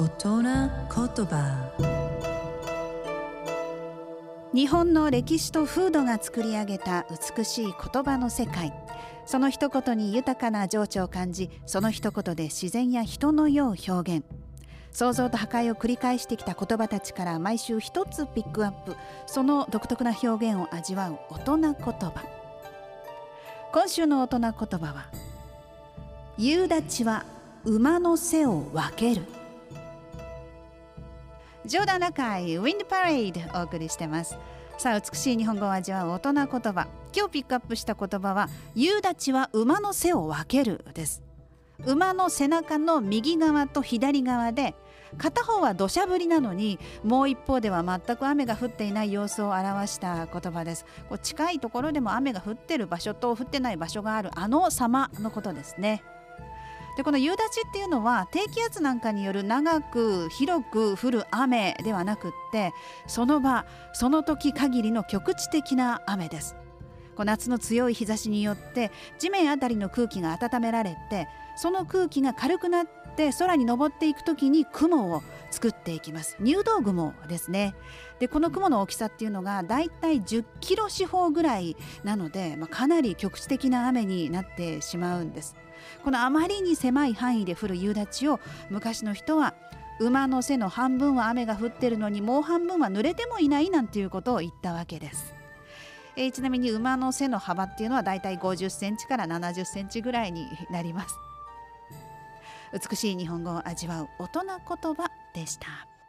大人言葉日本の歴史と風土が作り上げた美しい言葉の世界。その一言に豊かな情緒を感じその一言で自然や人の世を表現。創造と破壊を繰り返してきた言葉たちから毎週一つピックアップ。その独特な表現を味わう大人言葉。今週の大人言葉は夕立は馬の背を分ける冗談高いウィンドパレードお送りしてます。さあ美しい日本語を味わう大人言葉。今日ピックアップした言葉は夕立は馬の背を分けるです。馬の背中の右側と左側で片方は土砂降りなのにもう一方では全く雨が降っていない様子を表した言葉です。こう近いところでも雨が降ってる場所と降ってない場所があるあの様のことですね。でこの夕立っていうのは低気圧なんかによる長く広く降る雨ではなくってその場その時限りの局地的な雨です。こう夏の強い日差しによって地面あたりの空気が温められてその空気が軽くなって空に昇っていく時に雲を作っていきます。入道雲ですね。でこの雲の大きさっていうのがだいたい10キロ四方ぐらいなので、まあ、かなり局地的な雨になってしまうんです。このあまりに狭い範囲で降る夕立を昔の人は馬の背の半分は雨が降ってるのにもう半分は濡れてもいないなんていうことを言ったわけです。えー、ちなみに馬の背の幅っていうのはだいたい50センチから70センチぐらいになります。美しい日本語を味わう大人言葉。でした。